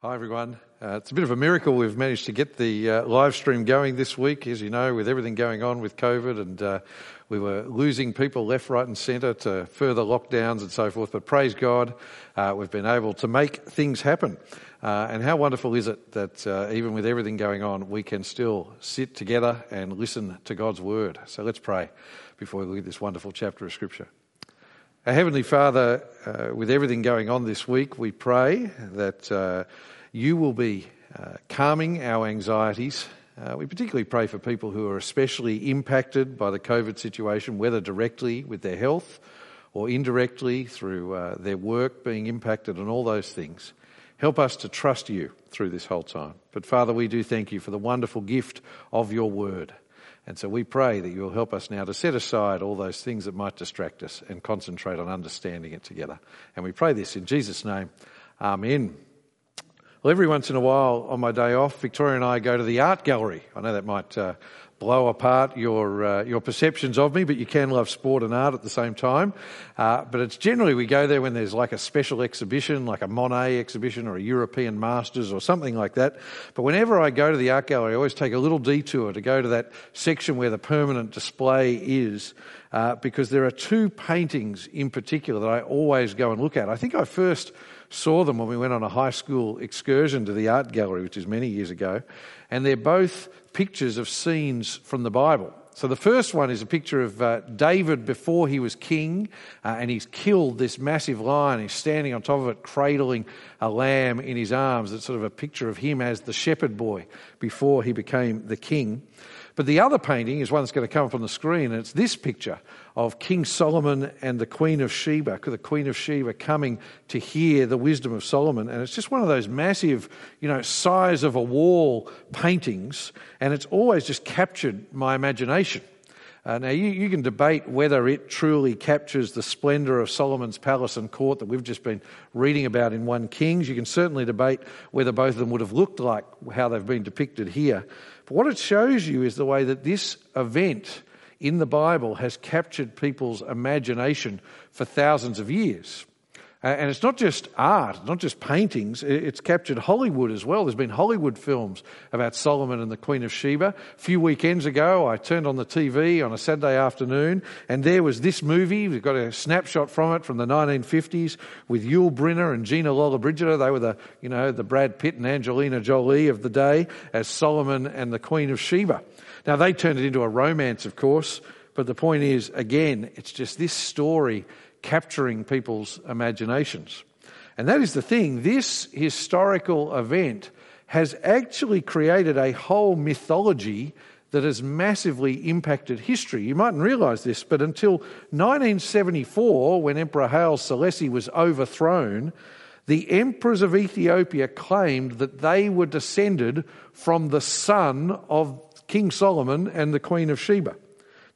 Hi, everyone. Uh, it's a bit of a miracle we've managed to get the uh, live stream going this week, as you know, with everything going on with COVID, and uh, we were losing people left, right, and centre to further lockdowns and so forth. But praise God, uh, we've been able to make things happen. Uh, and how wonderful is it that uh, even with everything going on, we can still sit together and listen to God's word? So let's pray before we look at this wonderful chapter of Scripture. Our Heavenly Father, uh, with everything going on this week, we pray that uh, you will be uh, calming our anxieties. Uh, we particularly pray for people who are especially impacted by the COVID situation, whether directly with their health or indirectly through uh, their work being impacted and all those things. Help us to trust you through this whole time. But Father, we do thank you for the wonderful gift of your word. And so we pray that you'll help us now to set aside all those things that might distract us and concentrate on understanding it together. And we pray this in Jesus' name. Amen. Well, every once in a while on my day off, Victoria and I go to the art gallery. I know that might uh, blow apart your uh, your perceptions of me, but you can love sport and art at the same time. Uh, but it's generally we go there when there's like a special exhibition, like a Monet exhibition or a European Masters or something like that. But whenever I go to the art gallery, I always take a little detour to go to that section where the permanent display is. Uh, because there are two paintings in particular that I always go and look at. I think I first saw them when we went on a high school excursion to the art gallery, which is many years ago, and they're both pictures of scenes from the Bible. So the first one is a picture of uh, David before he was king, uh, and he's killed this massive lion. He's standing on top of it, cradling a lamb in his arms. It's sort of a picture of him as the shepherd boy before he became the king. But the other painting is one that's going to come up on the screen, and it's this picture of King Solomon and the Queen of Sheba, the Queen of Sheba coming to hear the wisdom of Solomon. And it's just one of those massive, you know, size of a wall paintings, and it's always just captured my imagination. Uh, now, you, you, can debate whether it truly captures the splendour of Solomon's palace and court that we've just been reading about in 1 Kings. You can certainly debate whether both of them would have looked like how they've been depicted here. But what it shows you is the way that this event in the Bible has captured people's imagination for thousands of years. And it's not just art, not just paintings, it's captured Hollywood as well. There's been Hollywood films about Solomon and the Queen of Sheba. A few weekends ago, I turned on the TV on a Saturday afternoon, and there was this movie. We've got a snapshot from it from the 1950s with Yul Brynner and Gina Lollobrigida. They were the, you know, the Brad Pitt and Angelina Jolie of the day as Solomon and the Queen of Sheba. Now, they turned it into a romance, of course, but the point is, again, it's just this story capturing people's imaginations. And that is the thing. This historical event has actually created a whole mythology that has massively impacted history. You mightn't realise this, but until 1974, when Emperor Haile Selassie was overthrown, the emperors of Ethiopia claimed that they were descended from the son of King Solomon and the Queen of Sheba.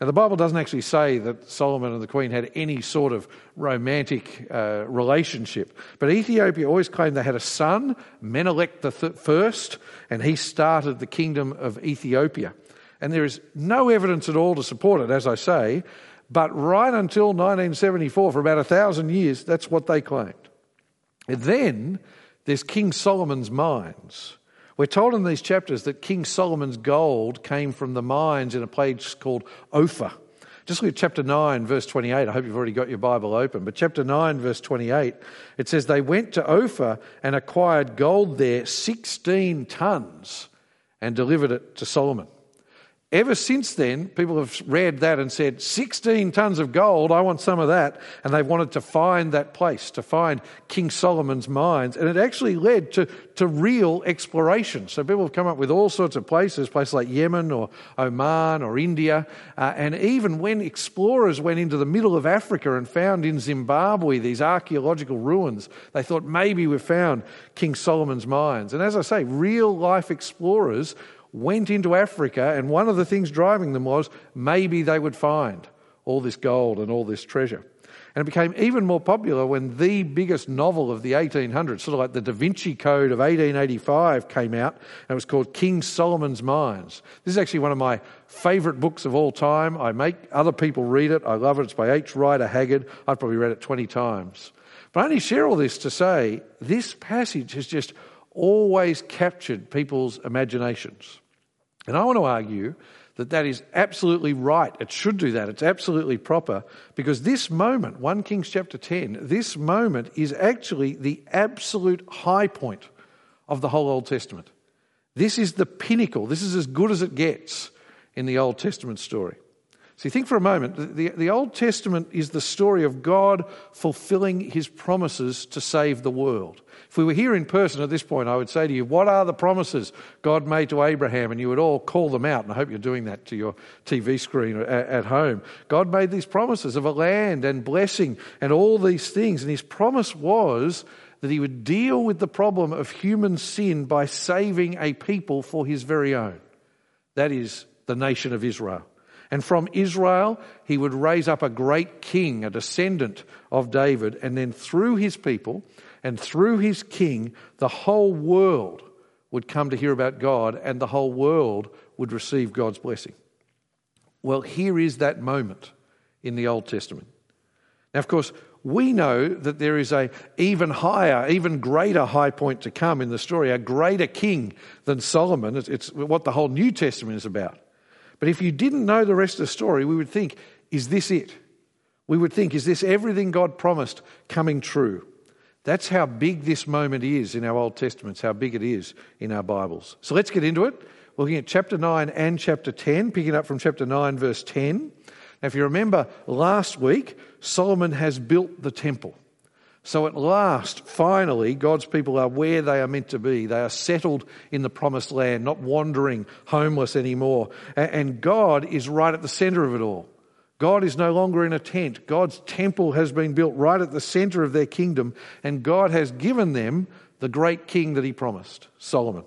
Now, the Bible doesn't actually say that Solomon and the Queen had any sort of romantic uh, relationship, but Ethiopia always claimed they had a son, Menelik the th- first, and he started the kingdom of Ethiopia. And there is no evidence at all to support it, as I say, but right until 1974, for about a thousand years, that's what they claimed. And then there's King Solomon's mines. We're told in these chapters that King Solomon's gold came from the mines in a place called Ophir. Just look at chapter 9, verse 28. I hope you've already got your Bible open. But chapter 9, verse 28, it says, They went to Ophir and acquired gold there, 16 tons, and delivered it to Solomon. Ever since then, people have read that and said, 16 tons of gold, I want some of that. And they've wanted to find that place, to find King Solomon's mines. And it actually led to, to real exploration. So people have come up with all sorts of places, places like Yemen or Oman or India. Uh, and even when explorers went into the middle of Africa and found in Zimbabwe these archaeological ruins, they thought maybe we've found King Solomon's mines. And as I say, real life explorers went into Africa, and one of the things driving them was maybe they would find all this gold and all this treasure. And it became even more popular when the biggest novel of the 1800s, sort of like the Da Vinci Code of 1885, came out, and it was called King Solomon's Mines. This is actually one of my favourite books of all time. I make other people read it. I love it. It's by H. Rider Haggard. I've probably read it 20 times. But I only share all this to say this passage has just always captured people's imaginations. And I want to argue that that is absolutely right. It should do that. It's absolutely proper because this moment, 1 Kings chapter 10, this moment is actually the absolute high point of the whole Old Testament. This is the pinnacle. This is as good as it gets in the Old Testament story. So think for a moment. The, the Old Testament is the story of God fulfilling his promises to save the world. If we were here in person at this point, I would say to you, What are the promises God made to Abraham? And you would all call them out. And I hope you're doing that to your TV screen at, at home. God made these promises of a land and blessing and all these things. And his promise was that he would deal with the problem of human sin by saving a people for his very own. That is the nation of Israel. And from Israel, he would raise up a great king, a descendant of David, and then through his people and through his king, the whole world would come to hear about God and the whole world would receive God's blessing. Well, here is that moment in the Old Testament. Now, of course, we know that there is a even higher, even greater high point to come in the story, a greater king than Solomon. It's, it's what the whole New Testament is about. But if you didn't know the rest of the story, we would think, is this it? We would think, is this everything God promised coming true? That's how big this moment is in our Old Testaments, how big it is in our Bibles. So let's get into it. Looking at chapter 9 and chapter 10, picking up from chapter 9, verse 10. Now, if you remember last week, Solomon has built the temple. So at last, finally, God's people are where they are meant to be. They are settled in the promised land, not wandering homeless anymore. And God is right at the center of it all. God is no longer in a tent. God's temple has been built right at the center of their kingdom, and God has given them the great king that he promised, Solomon.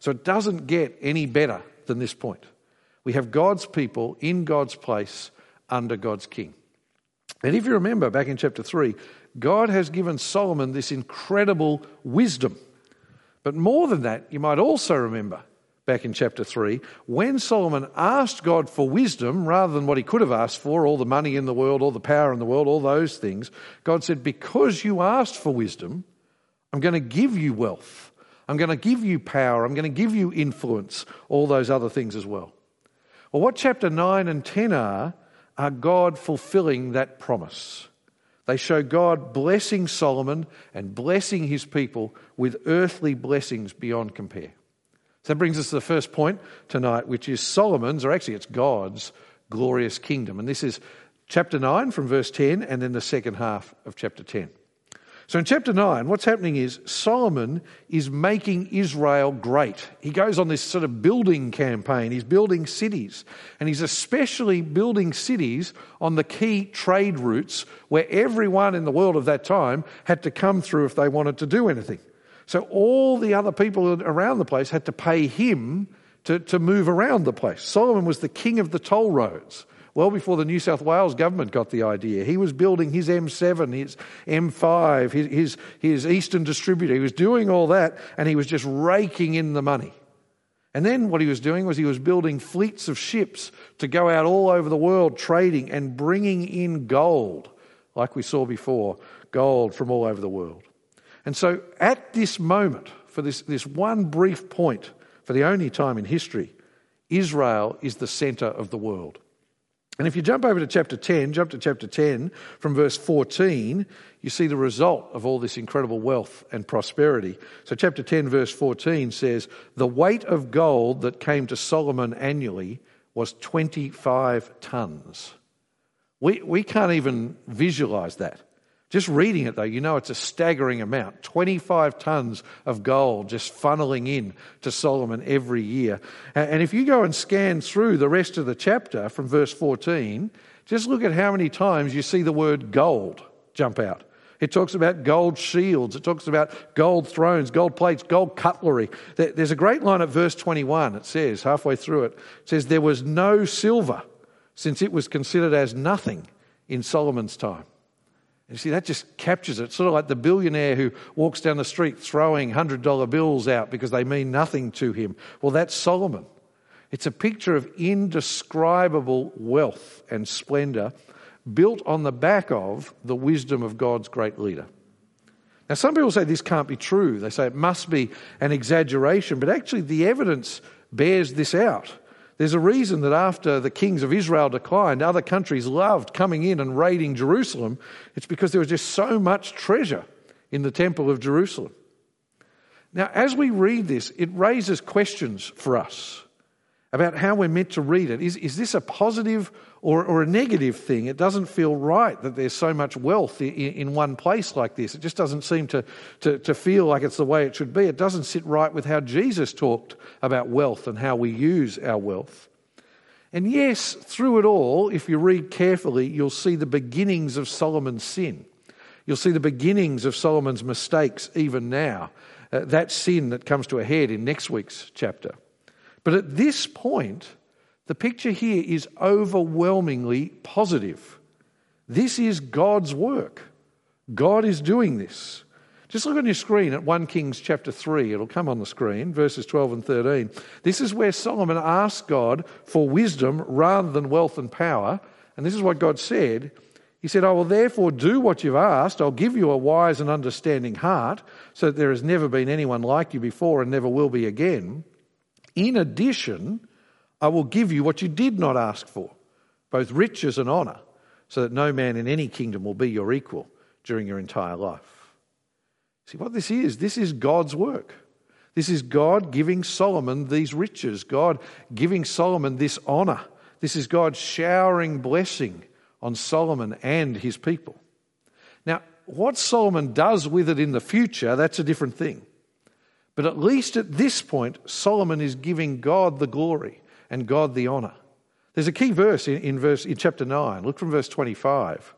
So it doesn't get any better than this point. We have God's people in God's place under God's king. And if you remember back in chapter 3, God has given Solomon this incredible wisdom. But more than that, you might also remember back in chapter 3, when Solomon asked God for wisdom rather than what he could have asked for, all the money in the world, all the power in the world, all those things, God said, Because you asked for wisdom, I'm going to give you wealth. I'm going to give you power. I'm going to give you influence, all those other things as well. Well, what chapter 9 and 10 are, are God fulfilling that promise. They show God blessing Solomon and blessing his people with earthly blessings beyond compare. So that brings us to the first point tonight, which is Solomon's, or actually it's God's, glorious kingdom. And this is chapter 9 from verse 10 and then the second half of chapter 10. So in chapter 9, what's happening is Solomon is making Israel great. He goes on this sort of building campaign. He's building cities. And he's especially building cities on the key trade routes where everyone in the world of that time had to come through if they wanted to do anything. So all the other people around the place had to pay him to, to move around the place. Solomon was the king of the toll roads well before the New South Wales government got the idea. He was building his M7, his M5, his, his, his Eastern distributor. He was doing all that and he was just raking in the money. And then what he was doing was he was building fleets of ships to go out all over the world trading and bringing in gold, like we saw before, gold from all over the world. And so at this moment, for this, this one brief point, for the only time in history, Israel is the center of the world. And if you jump over to chapter 10, jump to chapter 10 from verse 14, you see the result of all this incredible wealth and prosperity. So, chapter 10, verse 14 says, The weight of gold that came to Solomon annually was 25 tons. We, we can't even visualize that. Just reading it, though, you know it's a staggering amount 25 tons of gold just funneling in to Solomon every year. And if you go and scan through the rest of the chapter from verse 14, just look at how many times you see the word gold jump out. It talks about gold shields. It talks about gold thrones, gold plates, gold cutlery. There's a great line at verse 21. It says, halfway through it, it says, There was no silver, since it was considered as nothing in Solomon's time. You see, that just captures it. Sort of like the billionaire who walks down the street throwing $100 bills out because they mean nothing to him. Well, that's Solomon. It's a picture of indescribable wealth and splendor built on the back of the wisdom of God's great leader. Now, some people say this can't be true. They say it must be an exaggeration, but actually, the evidence bears this out. There's a reason that after the kings of Israel declined, other countries loved coming in and raiding Jerusalem. It's because there was just so much treasure in the Temple of Jerusalem. Now, as we read this, it raises questions for us about how we're meant to read it. Is, is this a positive or, or a negative thing? It doesn't feel right that there's so much wealth in, in one place like this. It just doesn't seem to, to, to feel like it's the way it should be. It doesn't sit right with how Jesus talked about wealth and how we use our wealth. And yes, through it all, if you read carefully, you'll see the beginnings of Solomon's sin. You'll see the beginnings of Solomon's mistakes even now. Uh, that sin that comes to a head in next week's chapter. But at this point, the picture here is overwhelmingly positive. This is God's work. God is doing this. Just look on your screen at 1 Kings chapter 3. It'll come on the screen, verses 12 and 13. This is where Solomon asked God for wisdom rather than wealth and power. And this is what God said. He said, I will therefore do what you've asked. I'll give you a wise and understanding heart, so that there has never been anyone like you before and never will be again. In addition, I will give you what you did not ask for, both riches and honour, so that no man in any kingdom will be your equal during your entire life. See what this is? This is God's work. This is God giving Solomon these riches, God giving Solomon this honour. This is God showering blessing on Solomon and his people. Now, what Solomon does with it in the future, that's a different thing. But at least at this point, Solomon is giving God the glory and God the honour. There's a key verse in, in, verse, in chapter 9. Look from verse 25.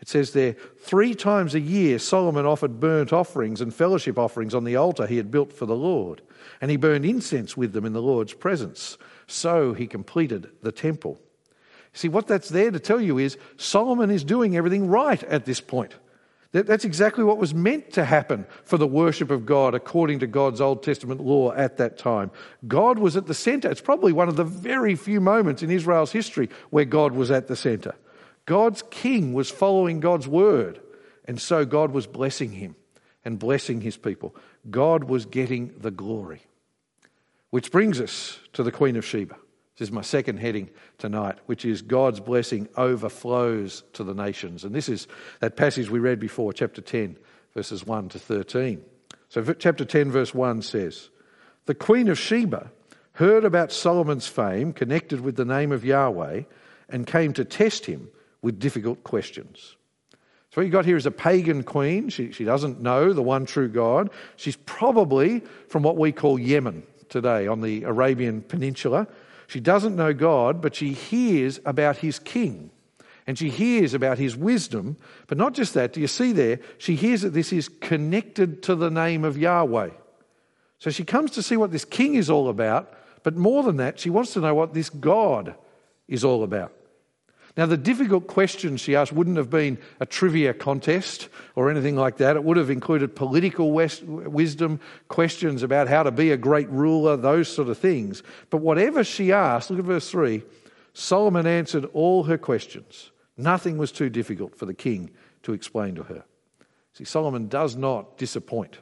It says there, three times a year Solomon offered burnt offerings and fellowship offerings on the altar he had built for the Lord, and he burned incense with them in the Lord's presence. So he completed the temple. See, what that's there to tell you is Solomon is doing everything right at this point. That's exactly what was meant to happen for the worship of God according to God's Old Testament law at that time. God was at the center. It's probably one of the very few moments in Israel's history where God was at the center. God's king was following God's word, and so God was blessing him and blessing his people. God was getting the glory. Which brings us to the Queen of Sheba. This is my second heading tonight, which is God's blessing overflows to the nations. And this is that passage we read before, chapter 10, verses 1 to 13. So, chapter 10, verse 1 says, The Queen of Sheba heard about Solomon's fame connected with the name of Yahweh and came to test him with difficult questions. So, what you've got here is a pagan queen. She, she doesn't know the one true God. She's probably from what we call Yemen today on the Arabian Peninsula. She doesn't know God, but she hears about his king. And she hears about his wisdom. But not just that, do you see there? She hears that this is connected to the name of Yahweh. So she comes to see what this king is all about. But more than that, she wants to know what this God is all about. Now, the difficult questions she asked wouldn't have been a trivia contest or anything like that. It would have included political wisdom, questions about how to be a great ruler, those sort of things. But whatever she asked, look at verse 3 Solomon answered all her questions. Nothing was too difficult for the king to explain to her. See, Solomon does not disappoint.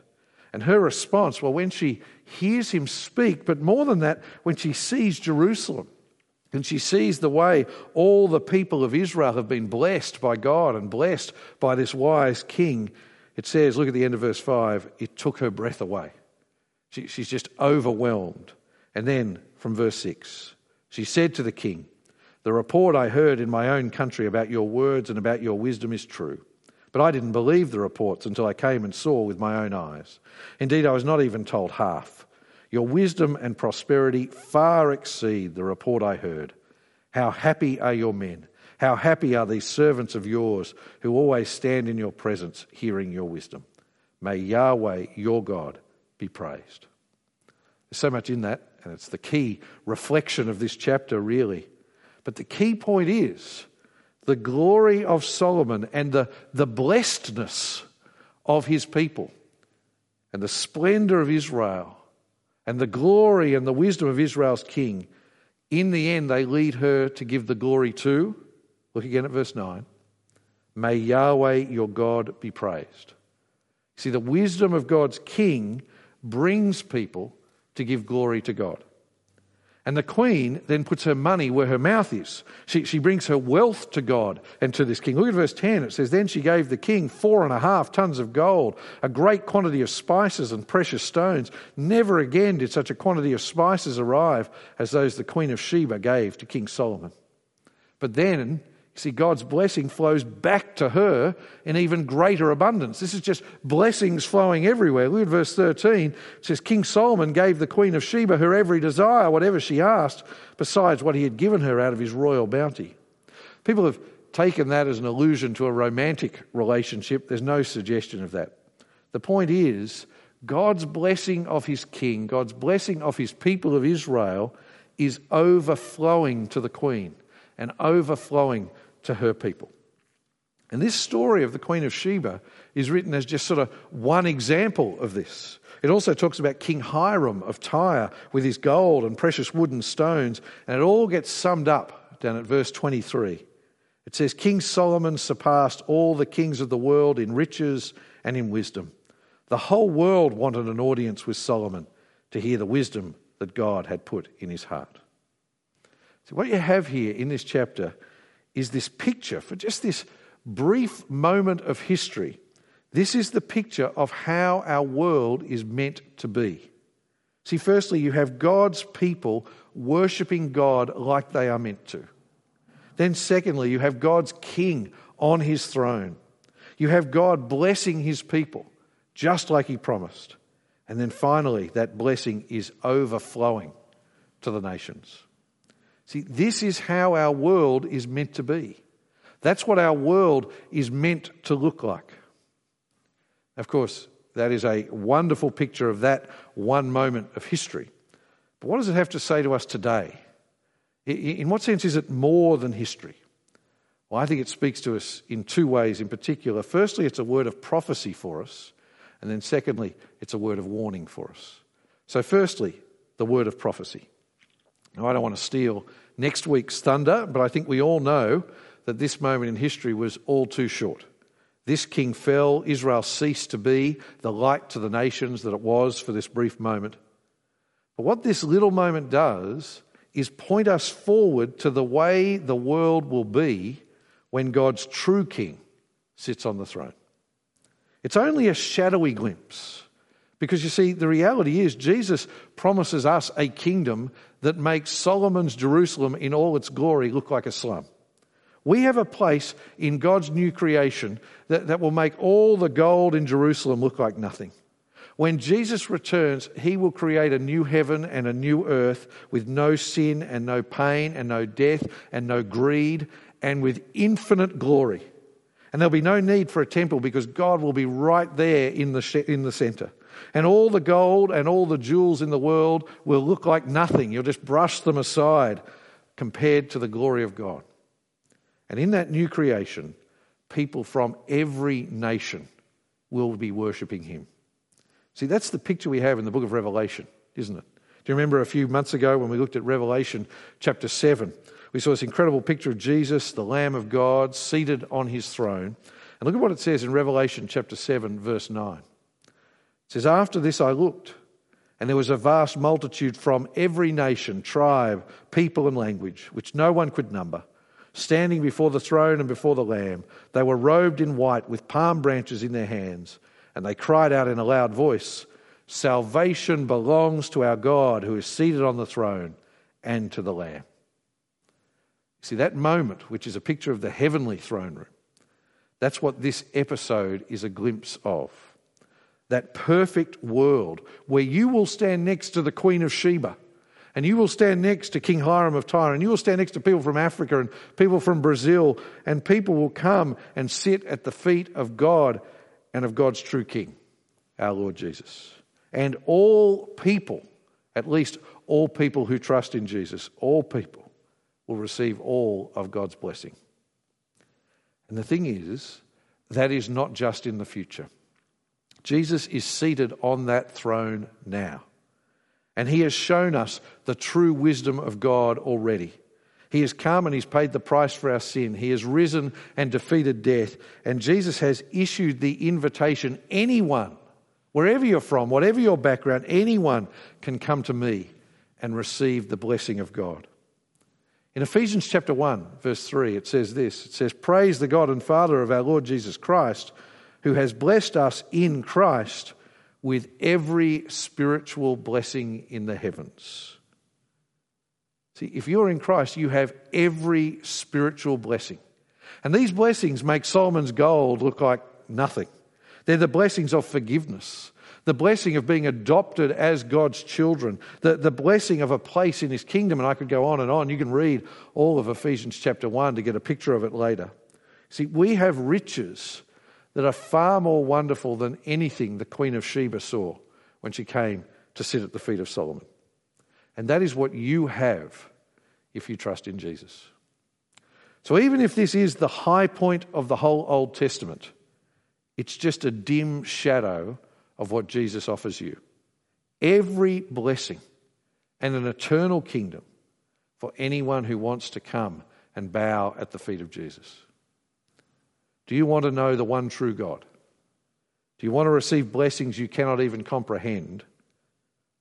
And her response, well, when she hears him speak, but more than that, when she sees Jerusalem, and she sees the way all the people of Israel have been blessed by God and blessed by this wise king. It says, look at the end of verse 5, it took her breath away. She, she's just overwhelmed. And then from verse 6, she said to the king, The report I heard in my own country about your words and about your wisdom is true. But I didn't believe the reports until I came and saw with my own eyes. Indeed, I was not even told half. Your wisdom and prosperity far exceed the report I heard. How happy are your men! How happy are these servants of yours who always stand in your presence hearing your wisdom. May Yahweh, your God, be praised. There's so much in that, and it's the key reflection of this chapter, really. But the key point is the glory of Solomon and the, the blessedness of his people and the splendor of Israel and the glory and the wisdom of Israel's king, in the end, they lead her to give the glory to, look again at verse 9, may Yahweh your God be praised. See, the wisdom of God's king brings people to give glory to God. And the queen then puts her money where her mouth is. She, she brings her wealth to God and to this king. Look at verse 10. It says, Then she gave the king four and a half tons of gold, a great quantity of spices and precious stones. Never again did such a quantity of spices arrive as those the queen of Sheba gave to King Solomon. But then see, God's blessing flows back to her in even greater abundance. This is just blessings flowing everywhere. Look at verse 13. It says, King Solomon gave the Queen of Sheba her every desire, whatever she asked, besides what he had given her out of his royal bounty. People have taken that as an allusion to a romantic relationship. There's no suggestion of that. The point is, God's blessing of his king, God's blessing of his people of Israel, is overflowing to the queen and overflowing to her people. And this story of the Queen of Sheba is written as just sort of one example of this. It also talks about King Hiram of Tyre with his gold and precious wood and stones, and it all gets summed up down at verse 23. It says, King Solomon surpassed all the kings of the world in riches and in wisdom. The whole world wanted an audience with Solomon to hear the wisdom that God had put in his heart. So, what you have here in this chapter is this picture for just this brief moment of history. This is the picture of how our world is meant to be. See, firstly, you have God's people worshipping God like they are meant to. Then, secondly, you have God's king on his throne. You have God blessing his people just like he promised. And then finally, that blessing is overflowing to the nations. See, this is how our world is meant to be. That's what our world is meant to look like. Of course, that is a wonderful picture of that one moment of history. But what does it have to say to us today? In what sense is it more than history? Well, I think it speaks to us in two ways in particular. Firstly, it's a word of prophecy for us. And then secondly, it's a word of warning for us. So, firstly, the word of prophecy. Now, I don't want to steal next week's thunder, but I think we all know that this moment in history was all too short. This king fell, Israel ceased to be the light to the nations that it was for this brief moment. But what this little moment does is point us forward to the way the world will be when God's true king sits on the throne. It's only a shadowy glimpse. Because you see, the reality is, Jesus promises us a kingdom that makes Solomon's Jerusalem in all its glory look like a slum. We have a place in God's new creation that, that will make all the gold in Jerusalem look like nothing. When Jesus returns, he will create a new heaven and a new earth with no sin and no pain and no death and no greed and with infinite glory. And there'll be no need for a temple because God will be right there in the, in the center. And all the gold and all the jewels in the world will look like nothing. You'll just brush them aside compared to the glory of God. And in that new creation, people from every nation will be worshipping Him. See, that's the picture we have in the book of Revelation, isn't it? Do you remember a few months ago when we looked at Revelation chapter 7? We saw this incredible picture of Jesus, the Lamb of God, seated on his throne. And look at what it says in Revelation chapter 7, verse 9. It says, After this I looked, and there was a vast multitude from every nation, tribe, people, and language, which no one could number, standing before the throne and before the Lamb. They were robed in white with palm branches in their hands, and they cried out in a loud voice, Salvation belongs to our God who is seated on the throne and to the Lamb. See, that moment, which is a picture of the heavenly throne room, that's what this episode is a glimpse of that perfect world where you will stand next to the Queen of Sheba and you will stand next to King Hiram of Tyre and you will stand next to people from Africa and people from Brazil and people will come and sit at the feet of God and of God's true King, our Lord Jesus. And all people, at least all people who trust in Jesus, all people will receive all of God's blessing. And the thing is, that is not just in the future. Jesus is seated on that throne now. And he has shown us the true wisdom of God already. He has come and He's paid the price for our sin. He has risen and defeated death. And Jesus has issued the invitation anyone, wherever you're from, whatever your background, anyone can come to me and receive the blessing of God. In Ephesians chapter 1, verse 3, it says this It says, Praise the God and Father of our Lord Jesus Christ, who has blessed us in Christ with every spiritual blessing in the heavens. See, if you're in Christ, you have every spiritual blessing. And these blessings make Solomon's gold look like nothing. They're the blessings of forgiveness, the blessing of being adopted as God's children, the, the blessing of a place in his kingdom. And I could go on and on. You can read all of Ephesians chapter 1 to get a picture of it later. See, we have riches that are far more wonderful than anything the Queen of Sheba saw when she came to sit at the feet of Solomon. And that is what you have if you trust in Jesus. So even if this is the high point of the whole Old Testament, it's just a dim shadow of what Jesus offers you. Every blessing and an eternal kingdom for anyone who wants to come and bow at the feet of Jesus. Do you want to know the one true God? Do you want to receive blessings you cannot even comprehend?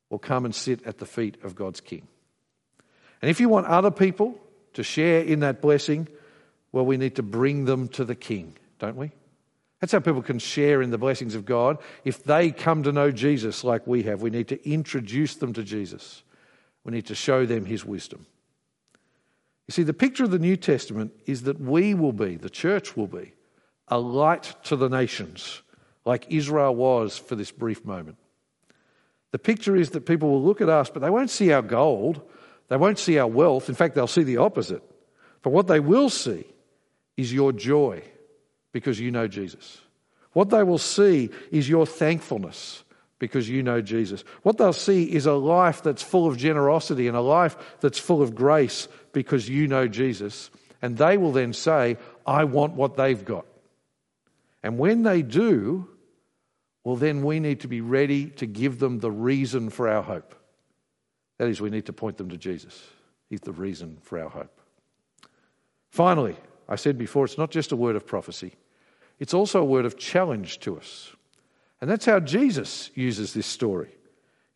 Or come and sit at the feet of God's King? And if you want other people to share in that blessing, well, we need to bring them to the King, don't we? That's how people can share in the blessings of God. If they come to know Jesus like we have, we need to introduce them to Jesus. We need to show them his wisdom. You see, the picture of the New Testament is that we will be, the church will be, a light to the nations, like Israel was for this brief moment. The picture is that people will look at us, but they won't see our gold, they won't see our wealth. In fact, they'll see the opposite. But what they will see is your joy because you know Jesus. What they will see is your thankfulness because you know Jesus. What they'll see is a life that's full of generosity and a life that's full of grace because you know Jesus. And they will then say, I want what they've got. And when they do, well, then we need to be ready to give them the reason for our hope. That is, we need to point them to Jesus. He's the reason for our hope. Finally, I said before, it's not just a word of prophecy, it's also a word of challenge to us. And that's how Jesus uses this story.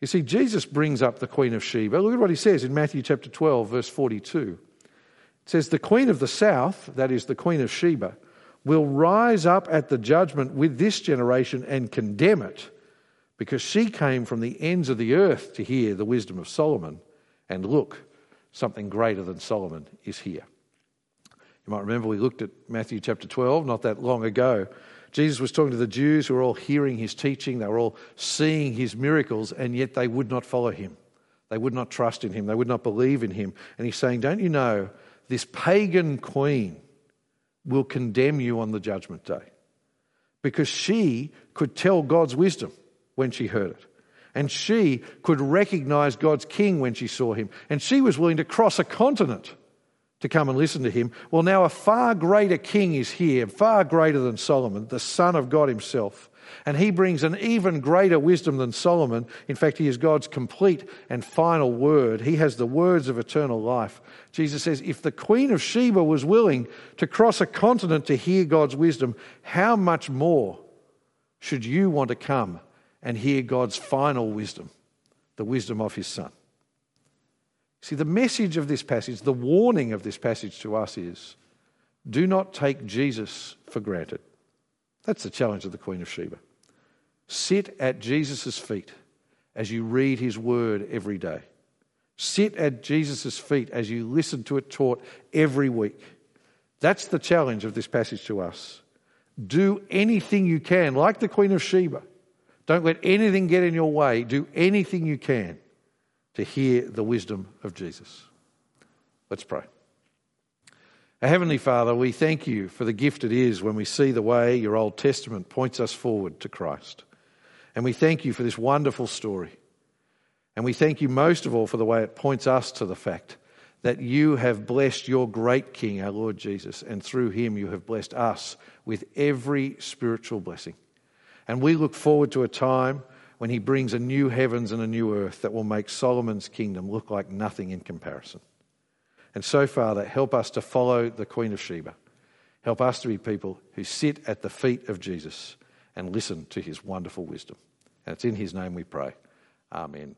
You see, Jesus brings up the Queen of Sheba. Look at what he says in Matthew chapter 12, verse 42. It says, The Queen of the South, that is the Queen of Sheba, will rise up at the judgment with this generation and condemn it, because she came from the ends of the earth to hear the wisdom of Solomon. And look, something greater than Solomon is here. You might remember we looked at Matthew chapter 12 not that long ago. Jesus was talking to the Jews who were all hearing his teaching, they were all seeing his miracles, and yet they would not follow him. They would not trust in him, they would not believe in him. And he's saying, Don't you know, this pagan queen will condemn you on the judgment day because she could tell God's wisdom when she heard it. And she could recognize God's king when she saw him. And she was willing to cross a continent to come and listen to him. Well, now a far greater king is here, far greater than Solomon, the Son of God himself. And he brings an even greater wisdom than Solomon. In fact, he is God's complete and final word. He has the words of eternal life. Jesus says, if the Queen of Sheba was willing to cross a continent to hear God's wisdom, how much more should you want to come and hear God's final wisdom, the wisdom of his Son? See, the message of this passage, the warning of this passage to us is do not take Jesus for granted. That's the challenge of the Queen of Sheba. Sit at Jesus' feet as you read his word every day. Sit at Jesus' feet as you listen to it taught every week. That's the challenge of this passage to us. Do anything you can, like the Queen of Sheba. Don't let anything get in your way. Do anything you can to hear the wisdom of Jesus. Let's pray. Our Heavenly Father, we thank you for the gift it is when we see the way your Old Testament points us forward to Christ. And we thank you for this wonderful story. And we thank you most of all for the way it points us to the fact that you have blessed your great King, our Lord Jesus, and through him you have blessed us with every spiritual blessing. And we look forward to a time when he brings a new heavens and a new earth that will make Solomon's kingdom look like nothing in comparison. And so, Father, help us to follow the Queen of Sheba. Help us to be people who sit at the feet of Jesus and listen to his wonderful wisdom. And it's in his name we pray. Amen.